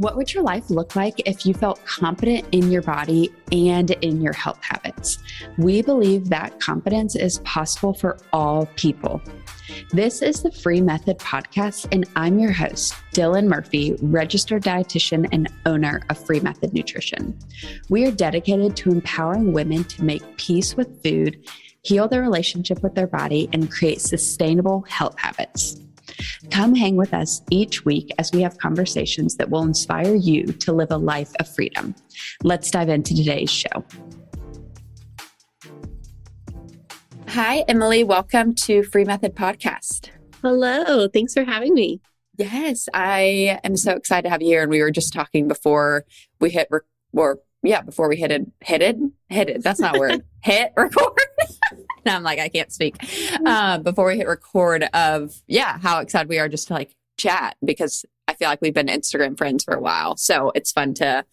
What would your life look like if you felt confident in your body and in your health habits? We believe that confidence is possible for all people. This is the Free Method Podcast, and I'm your host, Dylan Murphy, registered dietitian and owner of Free Method Nutrition. We are dedicated to empowering women to make peace with food, heal their relationship with their body, and create sustainable health habits. Come hang with us each week as we have conversations that will inspire you to live a life of freedom. Let's dive into today's show. Hi, Emily. Welcome to Free Method Podcast. Hello. Thanks for having me. Yes, I am so excited to have you here. And we were just talking before we hit, rec- or yeah, before we hit it, hit it, hit it. That's not a word. hit record. now I'm like, I can't speak. Uh, before we hit record of, yeah, how excited we are just to like chat because I feel like we've been Instagram friends for a while. So it's fun to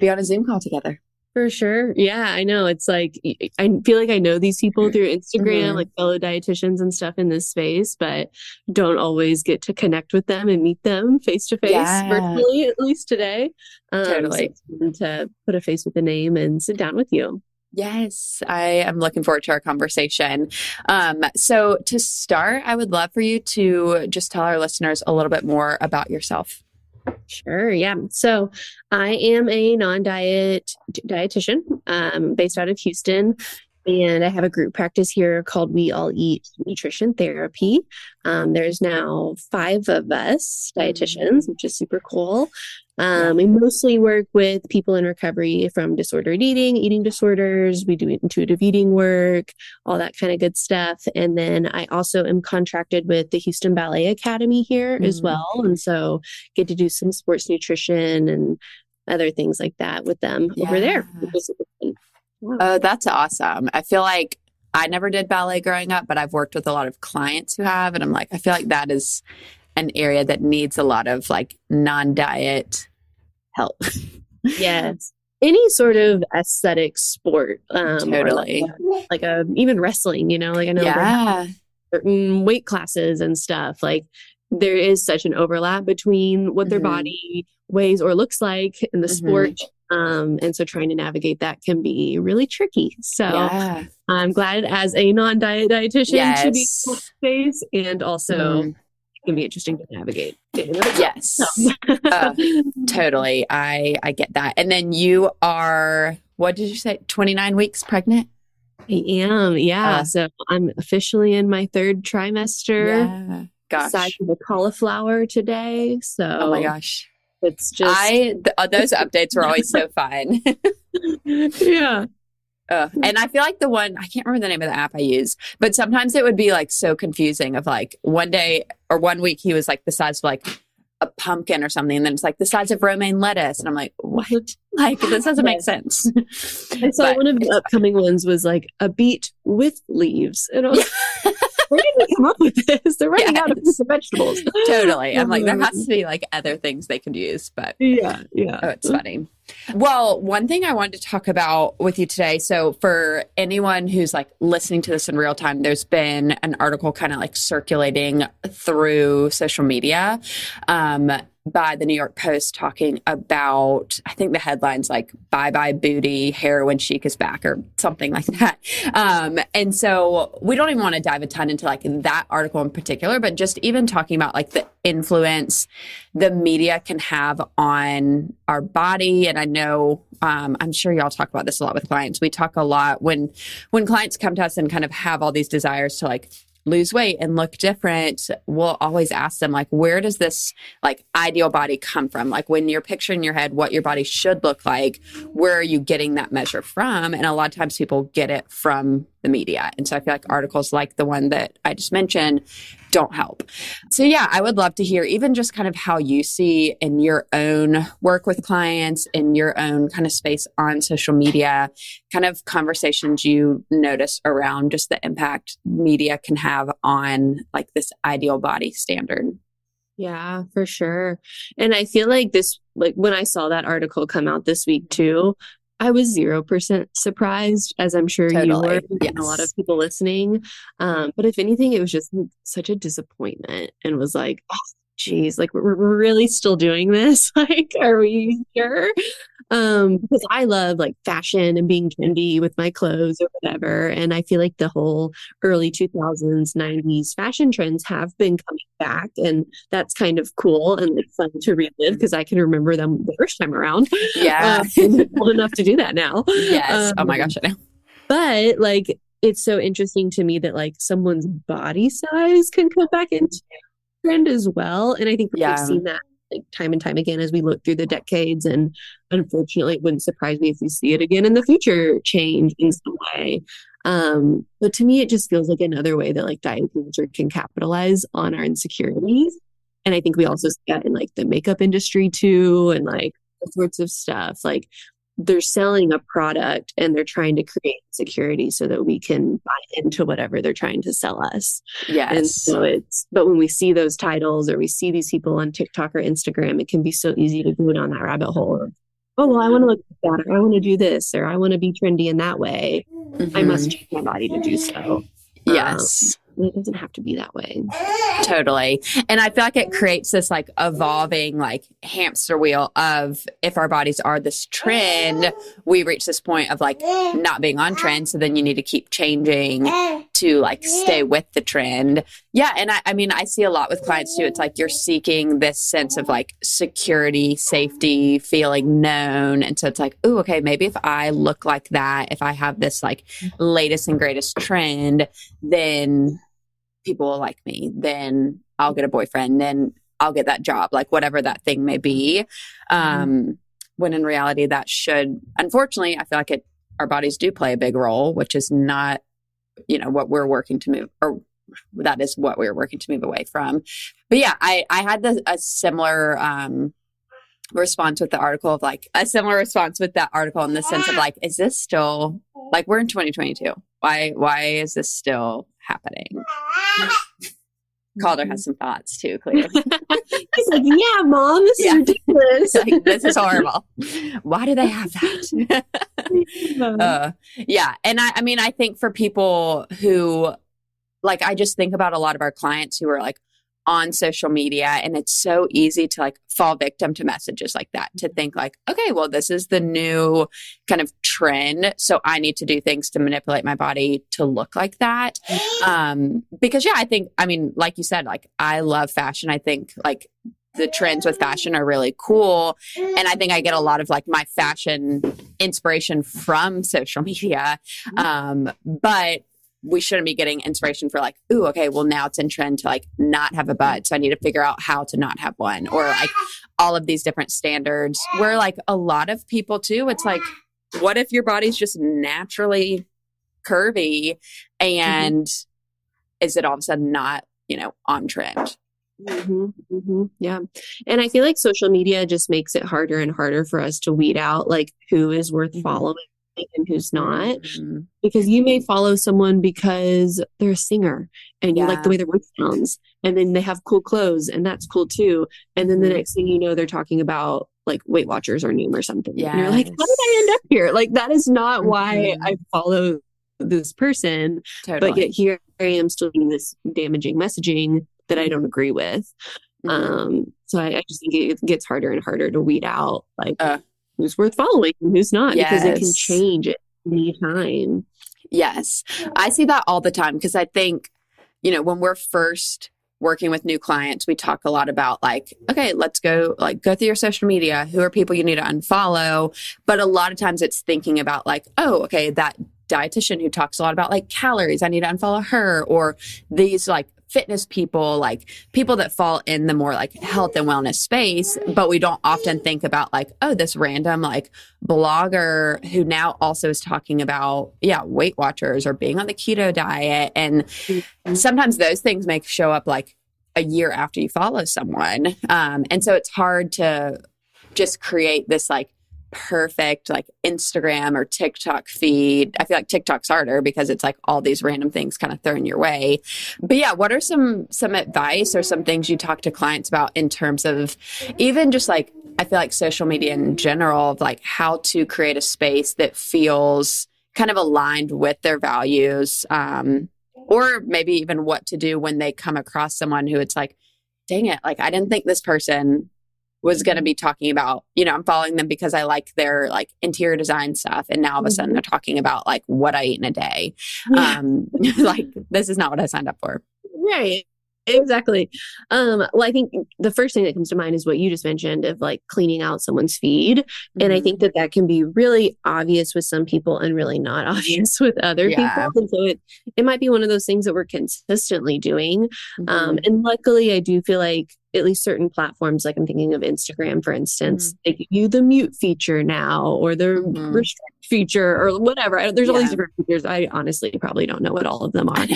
be on a Zoom call together. For sure. Yeah, I know. It's like, I feel like I know these people through Instagram, mm-hmm. like fellow dietitians and stuff in this space, but don't always get to connect with them and meet them face to face virtually, at least today. Um, totally. So to put a face with a name and sit down with you. Yes, I am looking forward to our conversation. Um, so, to start, I would love for you to just tell our listeners a little bit more about yourself. Sure. Yeah. So I am a non diet dietitian um, based out of Houston. And I have a group practice here called We All Eat Nutrition Therapy. Um, there's now five of us dietitians, which is super cool. Um, we mostly work with people in recovery from disordered eating, eating disorders. We do intuitive eating work, all that kind of good stuff. And then I also am contracted with the Houston Ballet Academy here mm-hmm. as well. And so get to do some sports nutrition and other things like that with them yeah. over there. Oh, that's awesome. I feel like I never did ballet growing up, but I've worked with a lot of clients who have. And I'm like, I feel like that is an area that needs a lot of like non diet help. yes. Any sort of aesthetic sport. Um, totally. Like, like a, even wrestling, you know, like I know yeah. certain weight classes and stuff. Like there is such an overlap between what their mm-hmm. body weighs or looks like in the mm-hmm. sport um, and so trying to navigate that can be really tricky. So yeah. I'm glad as a non-diet dietitian yes. to be in this space and also mm can be interesting to navigate. Yes, uh, totally. I I get that. And then you are what did you say? Twenty nine weeks pregnant. I am. Yeah. Uh, so I'm officially in my third trimester. Yeah. Gosh. Size of a cauliflower today. So. Oh my gosh. It's just I th- uh, those updates were always so fun. yeah. Uh, and I feel like the one I can't remember the name of the app I use, but sometimes it would be like so confusing. Of like one day or one week he was like the size of like a pumpkin or something, and then it's like the size of romaine lettuce, and I'm like, what? Like this doesn't make sense. I saw but, one of the upcoming ones was like a beet with leaves, and I was where did they come up with this? They're running yes. out of vegetables. totally. I'm like, there has to be like other things they could use, but yeah, yeah. Oh, it's funny. Well, one thing I wanted to talk about with you today. So, for anyone who's like listening to this in real time, there's been an article kind of like circulating through social media um, by the New York Post talking about, I think the headline's like bye bye booty, heroin chic is back or something like that. Um, and so we don't even want to dive a ton into like that article in particular, but just even talking about like the influence the media can have on our body. And I know, um, I'm sure y'all talk about this a lot with clients. We talk a lot when, when clients come to us and kind of have all these desires to like lose weight and look different, we'll always ask them, like, where does this like ideal body come from? Like, when you're picturing in your head what your body should look like, where are you getting that measure from? And a lot of times people get it from the media. And so I feel like articles like the one that I just mentioned don't help. So yeah, I would love to hear even just kind of how you see in your own work with clients, in your own kind of space on social media, kind of conversations you notice around just the impact media can have on like this ideal body standard. Yeah, for sure. And I feel like this, like when I saw that article come out this week too, I was 0% surprised, as I'm sure totally. you were, yes. and a lot of people listening. Um, but if anything, it was just such a disappointment and was like, oh, geez, like we're, we're really still doing this. like, are we sure? Um, because I love like fashion and being trendy with my clothes or whatever. And I feel like the whole early 2000s, 90s fashion trends have been coming back. And that's kind of cool and like fun to relive because I can remember them the first time around. Yeah. Uh, old enough to do that now. Yes. Um, oh my gosh, I know. But like, it's so interesting to me that like someone's body size can come back into trend as well. And I think yeah. we've seen that like time and time again as we look through the decades. And unfortunately, it wouldn't surprise me if we see it again in the future change in some way. Um, but to me, it just feels like another way that like diet culture can capitalize on our insecurities. And I think we also see that in like the makeup industry too, and like all sorts of stuff. Like they're selling a product and they're trying to create security so that we can buy into whatever they're trying to sell us. Yes. And so it's, but when we see those titles or we see these people on TikTok or Instagram, it can be so easy to go down that rabbit hole of, oh, well, I want to look like that, or I want to do this, or I want to be trendy in that way. Mm-hmm. I must change my body to do so. Yes. Um, it doesn't have to be that way. Totally. And I feel like it creates this like evolving like hamster wheel of if our bodies are this trend, we reach this point of like not being on trend. So then you need to keep changing eh. To like stay with the trend. Yeah. And I, I mean, I see a lot with clients too. It's like you're seeking this sense of like security, safety, feeling known. And so it's like, oh, okay, maybe if I look like that, if I have this like latest and greatest trend, then people will like me, then I'll get a boyfriend, then I'll get that job, like whatever that thing may be. Mm-hmm. Um. When in reality, that should, unfortunately, I feel like it, our bodies do play a big role, which is not, you know, what we're working to move, or that is what we're working to move away from. But yeah, I, I had the, a similar, um, response with the article of like a similar response with that article in the sense of like, is this still like we're in 2022? Why, why is this still happening. Calder has some thoughts too, clearly. He's like, Yeah, mom, this yeah. is ridiculous. like, this is horrible. Why do they have that? uh, yeah. And I, I mean, I think for people who, like, I just think about a lot of our clients who are like, on social media and it's so easy to like fall victim to messages like that to think like okay well this is the new kind of trend so i need to do things to manipulate my body to look like that. Um because yeah i think i mean like you said like i love fashion. I think like the trends with fashion are really cool and i think i get a lot of like my fashion inspiration from social media. Um but we shouldn't be getting inspiration for like, ooh, okay, well now it's in trend to like not have a butt. So I need to figure out how to not have one or like all of these different standards where like a lot of people too, it's like, what if your body's just naturally curvy and mm-hmm. is it all of a sudden not, you know, on trend? Mm-hmm, mm-hmm, yeah. And I feel like social media just makes it harder and harder for us to weed out like who is worth mm-hmm. following and who's not. Mm-hmm. Because you may follow someone because they're a singer and you yeah. like the way their voice sounds. And then they have cool clothes and that's cool too. And then the mm-hmm. next thing you know, they're talking about like Weight Watchers or Noom or something. Yeah. And you're like, how did I end up here? Like that is not mm-hmm. why I follow this person. Totally. But yet here I am still doing this damaging messaging that I don't agree with. Mm-hmm. Um, so I, I, just think it gets harder and harder to weed out like uh, who's worth following and who's not yes. because it can change at any time. Yes. I see that all the time because I think, you know, when we're first working with new clients, we talk a lot about like, okay, let's go like go through your social media. Who are people you need to unfollow? But a lot of times it's thinking about like, oh, okay, that dietitian who talks a lot about like calories, I need to unfollow her or these like fitness people, like people that fall in the more like health and wellness space, but we don't often think about like, oh, this random like blogger who now also is talking about, yeah, Weight Watchers or being on the keto diet. And mm-hmm. sometimes those things may show up like a year after you follow someone. Um, and so it's hard to just create this like perfect like Instagram or TikTok feed. I feel like TikTok's harder because it's like all these random things kind of thrown your way. But yeah, what are some some advice or some things you talk to clients about in terms of even just like I feel like social media in general of like how to create a space that feels kind of aligned with their values um or maybe even what to do when they come across someone who it's like dang it, like I didn't think this person was going to be talking about, you know, I'm following them because I like their like interior design stuff. And now all of a sudden Mhm. they're talking about like what I eat in a day. Yeah. Um, like this is not what I signed up for. Right. Exactly. Um, well, I think the first thing that comes to mind is what you just mentioned of like cleaning out someone's feed. And I think that that can be really obvious with some people and really not obvious with other Yeah. people. And so it, it might be one of those things that we're consistently doing. Um, Mhm. and luckily, I do feel like at least certain platforms, like I'm thinking of Instagram, for instance, they give you the mute feature now or the Mhm. restrict feature or whatever. I, there's all these different features. I honestly probably don't know what all of them are.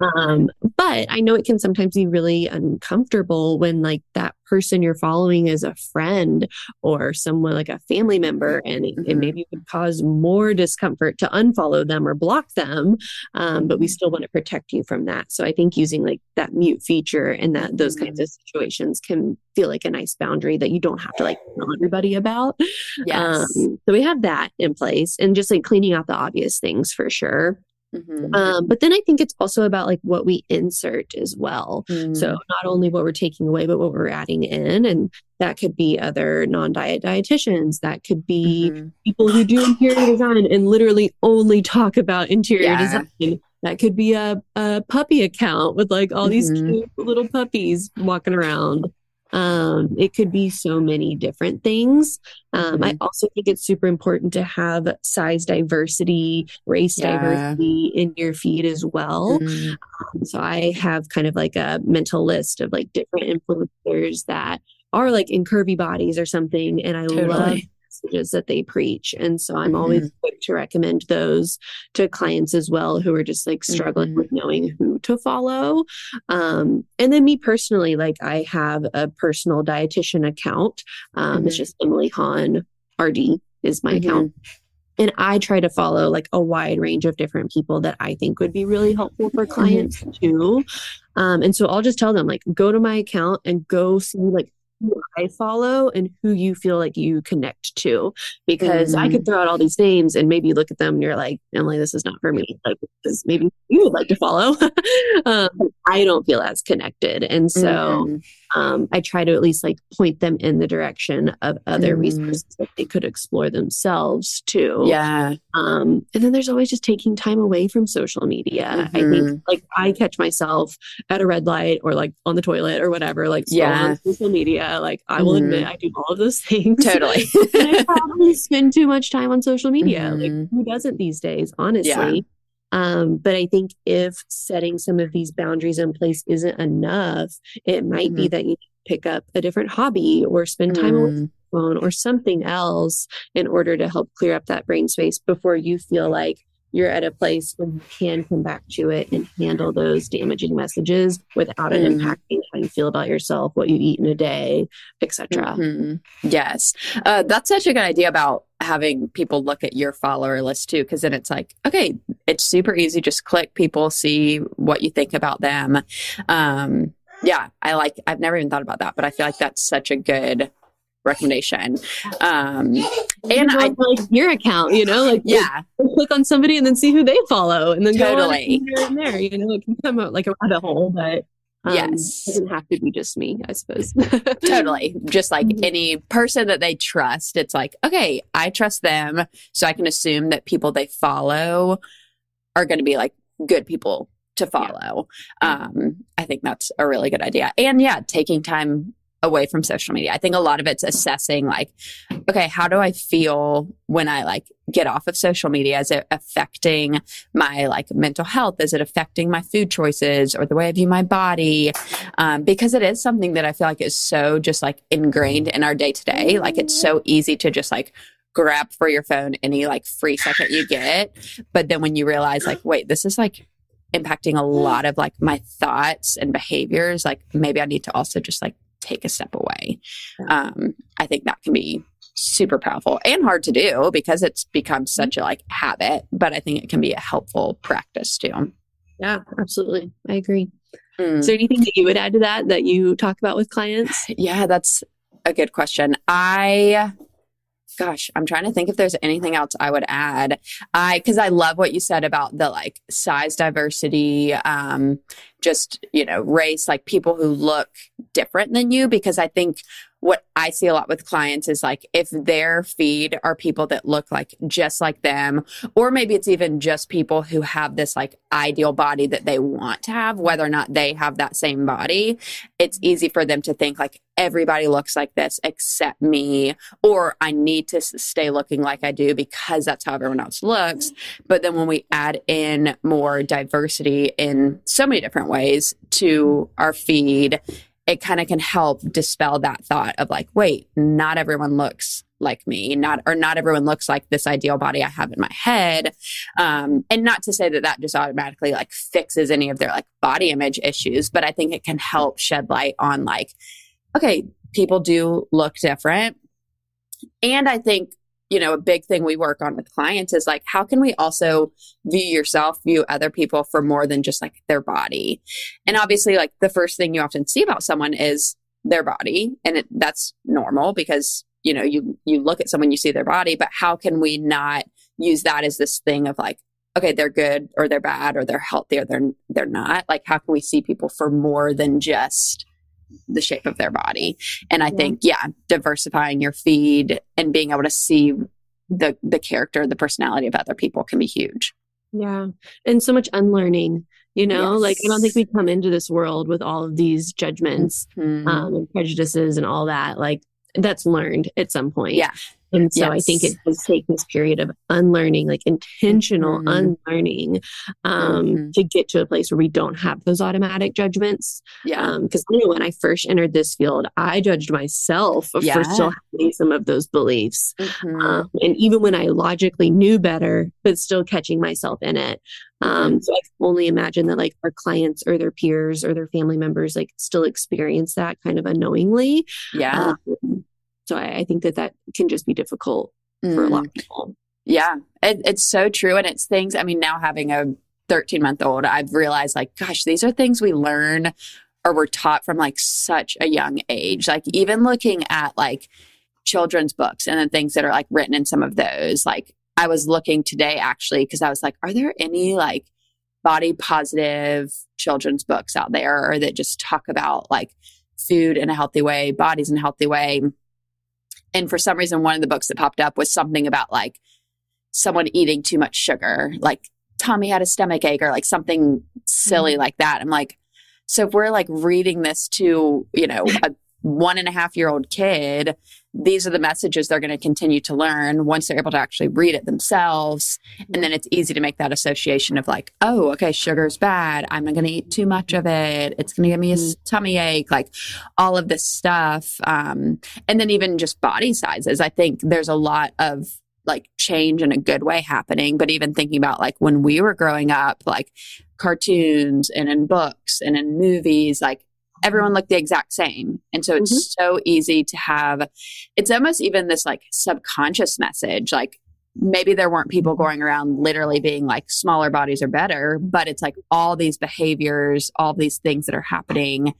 um, but I know it can sometimes be really uncomfortable when like that person you're following is a friend or someone like a family member and it, it Mhm. maybe would cause more discomfort to unfollow them or block them um, but we Mhm. still want to protect you from that so i think using like that mute feature and that those kinds Mhm. of situations can feel like a nice boundary that you don't have to like tell everybody about yes. um, so we have that in place and just like cleaning out the obvious things for sure Mhm. um, but then i think it's also about like what we insert as well so Mm. not only what we're taking away, but what we're adding in. And that could be other non-diet dietitians. That could be Mhm. people who do interior design and literally only talk about interior Yeah. design. That could be a, a puppy account with like all these Mhm. cute little puppies walking around. Um, it could be so many different things. Um, I also think it's super important to have size diversity, race Yeah. diversity in your feed as well. Mhm. So I have kind of like a mental list of like different influencers that are like in curvy bodies or something. And I love Totally. Messages that they preach. And so I'm always quick to recommend those to clients as well who are just like struggling Mhm. with knowing who to follow. Um, and then me personally, like I have a personal dietitian account. Um, It's Mhm. just Emily Hahn RD is my account. And I try to follow like a wide range of different people that I think would be really helpful for clients too. Um, and so I'll just tell them like, go to my account and go see like who I follow and who you feel like you connect to. Because I could throw out all these names and maybe you look at them and you're like, Emily, this is not for me. Like, this maybe you would like to follow. um, I don't feel as connected. And so Mhm. Um, I try to at least like point them in the direction of other Mm. resources that they could explore themselves too. yeah. Um, and then there's always just taking time away from social media. I think Mhm. like I catch myself at a red light or like on the toilet or whatever, like Yeah. social media. Like I will admit Mhm. I do all of those things. Totally. And I probably spend too much time on social media. Mhm. Like who doesn't these days, honestly? Um, but I think if setting some of these boundaries in place isn't enough, it might be Mhm. that you pick up a different hobby or spend time Mm. phone or something else in order to help clear up that brain space before you feel like you're at a place where you can come back to it and handle those damaging messages without it Mm. impacting how you feel about yourself, what you eat in a day, etc. Mhm. Yes. Uh, that's such a good idea about having people look at your follower list too, because then it's like, okay, it's super easy. Just click people, see what you think about them. Um, yeah, I like, I've never even thought about that, but I feel like that's such a good recommendation. Um, and I, like your account, you know, like yeah, click on somebody and then see who they follow, and then Totally. go on and there. You know, it can come out like a rabbit hole, but um, Yes. it doesn't have to be just me, I suppose. totally. Just like Mhm. any person that they trust, it's like, okay, I trust them. So I can assume that people they follow are going to be like good people to follow. Um, I think that's a really good idea. And yeah, taking time away from social media. I think a lot of it's assessing like, okay, how do I feel when I like get off of social media? Is it affecting my like mental health? Is it affecting my food choices or the way I view my body? Um, because it is something that I feel like is so just like ingrained in our day to day. Like it's so easy to just like grab for your phone any like free second you get. But then when you realize like, wait, this is like impacting a lot of like my thoughts and behaviors, like maybe I need to also just like take a step away. Um, I think that can be super powerful and hard to do because it's become such a like habit, but I think it can be a helpful practice too. yeah, absolutely. I agree. Mm. Is there anything that you would add to that that you talk about with clients? Yeah, that's a good question. I gosh, I'm trying to think if there's anything else I would add. I because I love what you said about the like size diversity, um, just you know, race, like people who look different than you. Because I think what I see a lot with clients is like if their feed are people that look like just like them, or maybe it's even just people who have this like ideal body that they want to have, whether or not they have that same body, it's easy for them to think like everybody looks like this except me, or I need to stay looking like I do because that's how everyone else looks. But then when we add in more diversity in so many different ways to our feed, it kind of can help dispel that thought of like, wait, not everyone looks like me, not or not everyone looks like this ideal body I have in my head. Um, and not to say that that just automatically like fixes any of their like body image issues, but I think it can help shed light on like, okay, people do look different. And I think you know, a big thing we work on with clients is like, how can we also view yourself, view other people for more than just like their body? And obviously, like the first thing you often see about someone is their body. And it, that's normal because, you know, you, you look at someone, you see their body, but how can we not use that as this thing of like, okay, they're good or they're bad or they're healthy or they're, they're not? Like, how can we see people for more than just, the shape of their body. And I yeah. think, yeah, diversifying your feed and being able to see the the character, the personality of other people can be huge. Yeah. And so much unlearning, you know, yes. like I don't think we come into this world with all of these judgments mm-hmm. um, and prejudices and all that. Like that's learned at some point. Yeah. And so yes. I think it does take this period of unlearning, like intentional mm-hmm. unlearning, um, mm-hmm. to get to a place where we don't have those automatic judgments. Yeah. Because um, when I first entered this field, I judged myself yeah. for still having some of those beliefs. Mm-hmm. Um, and even when I logically knew better, but still catching myself in it. Um, mm-hmm. so I can only imagine that like our clients or their peers or their family members like still experience that kind of unknowingly. Yeah. Um, so I, I think that that can just be difficult mm. for a lot of mm. people. Yeah, it, it's so true. And it's things, I mean, now having a 13 month old, I've realized like, gosh, these are things we learn or we're taught from like such a young age. Like, even looking at like children's books and the things that are like written in some of those, like, I was looking today actually because I was like, are there any like body positive children's books out there or that just talk about like food in a healthy way, bodies in a healthy way? And for some reason, one of the books that popped up was something about like someone eating too much sugar, like Tommy had a stomach ache or like something silly mm-hmm. like that. I'm like, so if we're like reading this to, you know, a one and a half year old kid, these are the messages they're going to continue to learn once they're able to actually read it themselves. And then it's easy to make that association of like, oh, okay, sugar's bad. I'm not going to eat too much of it. It's going to give me a mm-hmm. tummy ache, like all of this stuff. Um, and then even just body sizes. I think there's a lot of like change in a good way happening. But even thinking about like when we were growing up, like cartoons and in books and in movies, like everyone looked the exact same. And so it's mm-hmm. so easy to have, it's almost even this like subconscious message. Like maybe there weren't people going around literally being like smaller bodies are better, but it's like all these behaviors, all these things that are happening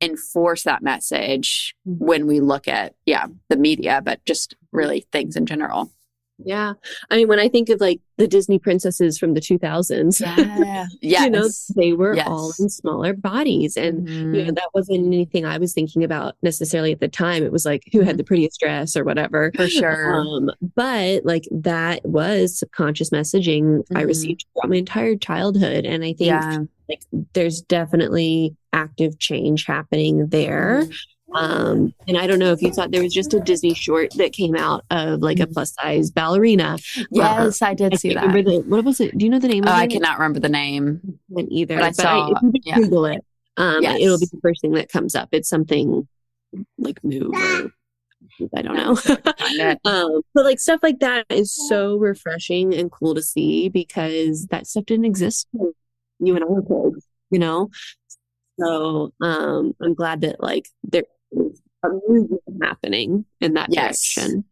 enforce that message mm-hmm. when we look at, yeah, the media, but just really things in general. Yeah. I mean, when I think of like the Disney princesses from the 2000s, yeah. yes. you know, they were yes. all in smaller bodies. And, mm-hmm. you know, mm-hmm. that wasn't anything I was thinking about necessarily at the time. It was like who had mm-hmm. the prettiest dress or whatever. For sure. Um, but like that was subconscious messaging mm-hmm. I received throughout my entire childhood. And I think yeah. like there's definitely active change happening there. Mm-hmm. Um, and I don't know if you thought there was just a Disney short that came out of like a mm-hmm. plus size ballerina. Yes, uh, I did I see that. The, what was it? Do you know the name? Oh, I cannot remember the name either. But I saw. I, if you yeah. Google it, um, yes. it'll be the first thing that comes up. It's something like move or I don't know. um, but like stuff like that is so refreshing and cool to see because that stuff didn't exist when you and I were kids, you know? So um, I'm glad that like there a movement happening in that yes, direction.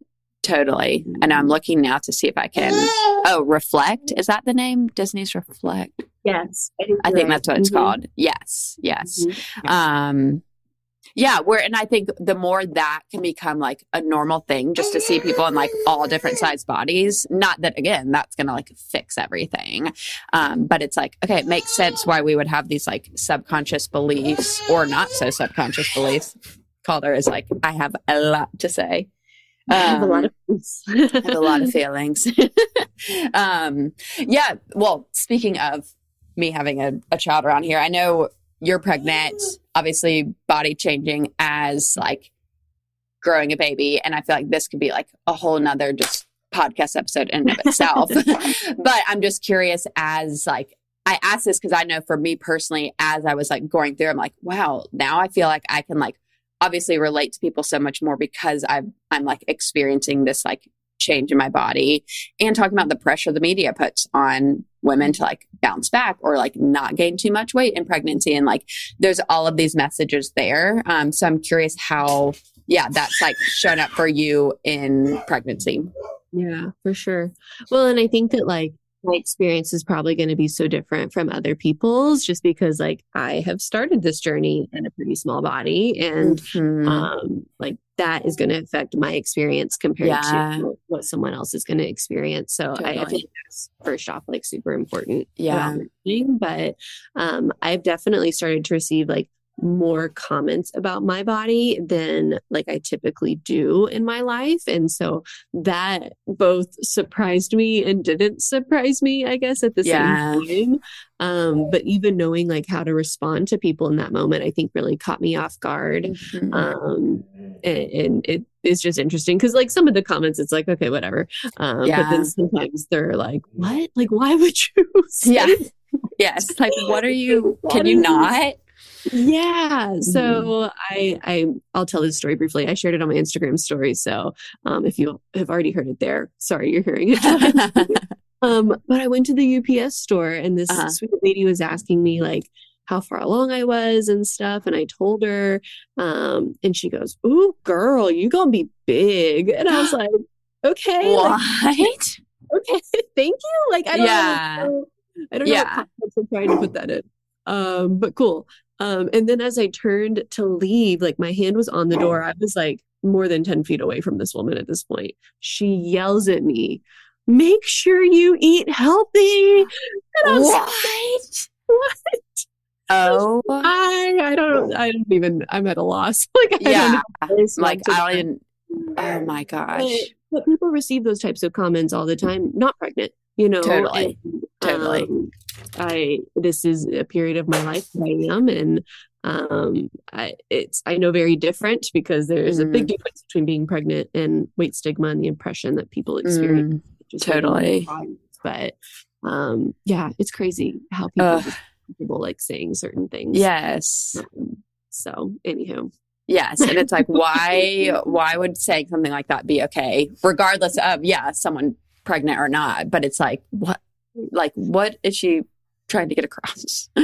Totally. And I'm looking now to see if I can. Oh, Reflect. Is that the name? Disney's Reflect. Yes. I think, I that's what it's mm-hmm. called. Yes. Yes. Mm-hmm. Um, Yeah, where and I think the more that can become like a normal thing just to see people in like all different size bodies, not that again, that's gonna like fix everything. Um, but it's like, okay, it makes sense why we would have these like subconscious beliefs or not so subconscious beliefs. Calder is like, I have a lot to say. I have a lot Um, of things. I have a lot of feelings. um, yeah. Well, speaking of me having a, a child around here, I know you're pregnant, obviously body changing as like growing a baby. And I feel like this could be like a whole nother just podcast episode in and of itself. but I'm just curious as like, I asked this because I know for me personally, as I was like going through, I'm like, wow, now I feel like I can like obviously relate to people so much more because I've I'm like experiencing this like change in my body and talking about the pressure the media puts on women to like bounce back or like not gain too much weight in pregnancy and like there's all of these messages there um so i'm curious how yeah that's like shown up for you in pregnancy Yeah, for sure. Well, and I think that like my experience is probably going to be so different from other people's just because like I have started this journey in a pretty small body and Mhm. um like that is going to affect my experience compared Yeah. to what someone else is going to experience. So I, I think that's first off like super important. Yeah. But um I've definitely started to receive like more comments about my body than like I typically do in my life. And so that both surprised me and didn't surprise me, I guess, at the Yeah. same time. Um, but even knowing like how to respond to people in that moment, I think really caught me off guard. Mhm. Um, and, and it is just interesting because like some of the comments, it's like, okay, whatever. Um, but then sometimes they're like, what? Like, why would you? yeah yes like what are you can you not yeah. So I I I'll tell this story briefly. I shared it on my Instagram story. So um if you have already heard it there, sorry you're hearing it. um but I went to the UPS store and this Uh-huh. sweet lady was asking me like how far along I was and stuff. And I told her, um, and she goes, Ooh, girl, you gonna be big. And I was like, Okay, like, what okay, thank you. Like I don't Yeah. know. I don't know Yeah. what context I'm trying to put that in. Um, but cool. Um, and then as I turned to leave, like my hand was on the door. I was like more than 10 feet away from this woman at this point. She yells at me, make sure you eat healthy. And I was like, what what? oh I, I don't, I don't even, I'm at a loss. Like, I yeah don't know how to respond like i don't oh my gosh But, but people receive those types of comments all the time, not pregnant, you know. Totally. and, Totally. um, I this is a period of my life I am, and um, I it's I know very different because there's a Mm-hmm. big difference between being pregnant and weight stigma and the impression that people experience. Mm, totally. But um, yeah, it's crazy how people people like saying certain things. yes Um, so, anywho, yes and it's like why why would saying something like that be okay regardless of yeah someone pregnant or not but it's like what like what is she trying to get across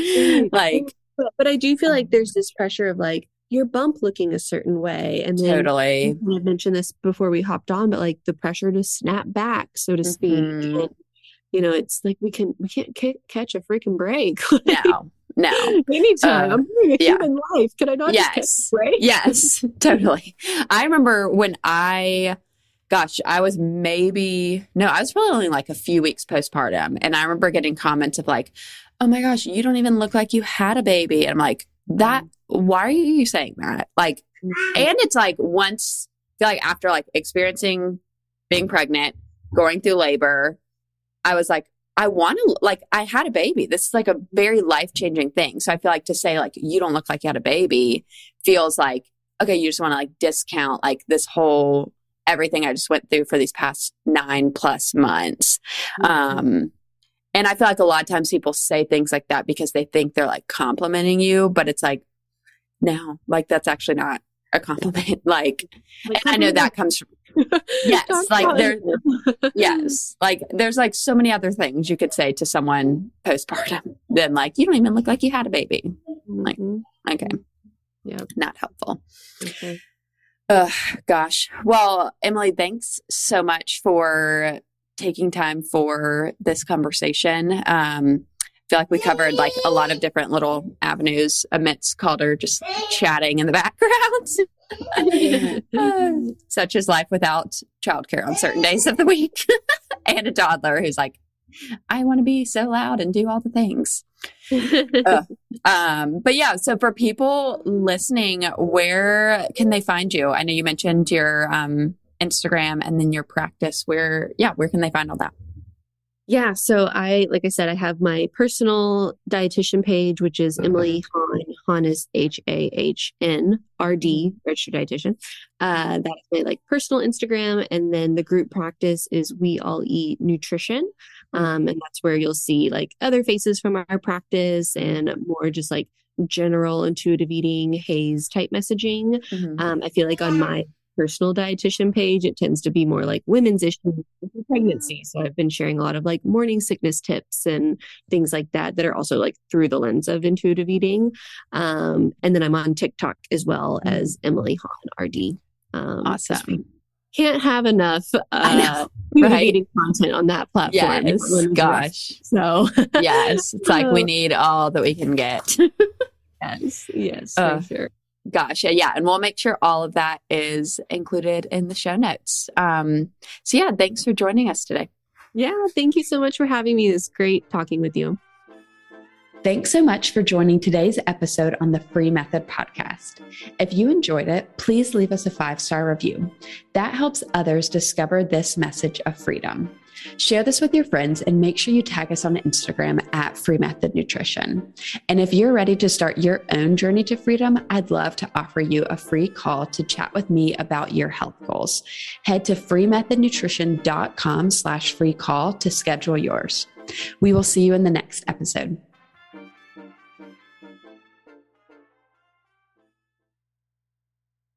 like but, but I do feel like there's this pressure of like your bump looking a certain way, and then totally I mentioned this before we hopped on, but like the pressure to snap back, so to speak. Mhm. And, you know, it's like we can we can't ca- catch a freaking break. No no anytime Uh, I'm yeah. human life. Can I not Yes. yes, totally. I remember when I, gosh, I was maybe, no, I was probably only like a few weeks postpartum. And I remember getting comments of like, oh my gosh, you don't even look like you had a baby. And I'm like, that, mm-hmm. why are you saying that? Like, mm-hmm. and it's like once, I feel like after like experiencing being pregnant, going through labor, I was like, I want to, like, I had a baby. This is like a very life changing thing. So I feel like to say, like, you don't look like you had a baby feels like, okay, you just want to like discount like this whole everything I just went through for these past nine plus months. Um, and I feel like a lot of times people say things like that because they think they're like complimenting you, but it's like, no, like that's actually not a compliment. like, and I know that comes from, yes, like there- yes, like there's like so many other things you could say to someone postpartum than like, you don't even look like you had a baby. Like- Mhm. Okay. Yeah. Not helpful. Okay. Ugh, gosh. Well, Emily, thanks so much for taking time for this conversation. Um, I feel like we covered like a lot of different little avenues amidst Calder just chatting in the background. uh, such is life without childcare on certain days of the week, and a toddler who's like, I want to be so loud and do all the things. uh, um, but yeah, so for people listening, where can they find you? I know you mentioned your um, Instagram and then your practice. Where, yeah, where can they find all that? Yeah, so I, like I said, I have my personal dietitian page, which is Emily Hahn. Hahn is H A H N R D, registered dietitian. Uh, that's my like personal Instagram, and then the group practice is We All Eat Nutrition, um, and that's where you'll see like other faces from our practice and more just like general intuitive eating HAES type messaging. Mm-hmm. Um, I feel like on my personal dietitian page, it tends to be more like women's issues pregnancy. So I've been sharing a lot of like morning sickness tips and things like that that are also like through the lens of intuitive eating. Um, and then I'm on TikTok as well mm-hmm. as Emily Hahn RD. Um, awesome. Can't have enough uh, right? eating content on that platform. Yes, gosh. So yes, it's like we need all that we can get. yes, yes, uh, for sure. Gotcha. Yeah. And we'll make sure all of that is included in the show notes. Um, so, yeah, thanks for joining us today. Yeah. Thank you so much for having me. It's great talking with you. Thanks so much for joining today's episode on the Free Method podcast. If you enjoyed it, please leave us a five star review. That helps others discover this message of freedom. Share this with your friends and make sure you tag us on Instagram at Free Method Nutrition. And if you're ready to start your own journey to freedom, I'd love to offer you a free call to chat with me about your health goals. Head to freemethodnutrition.com slash free call to schedule yours. We will see you in the next episode.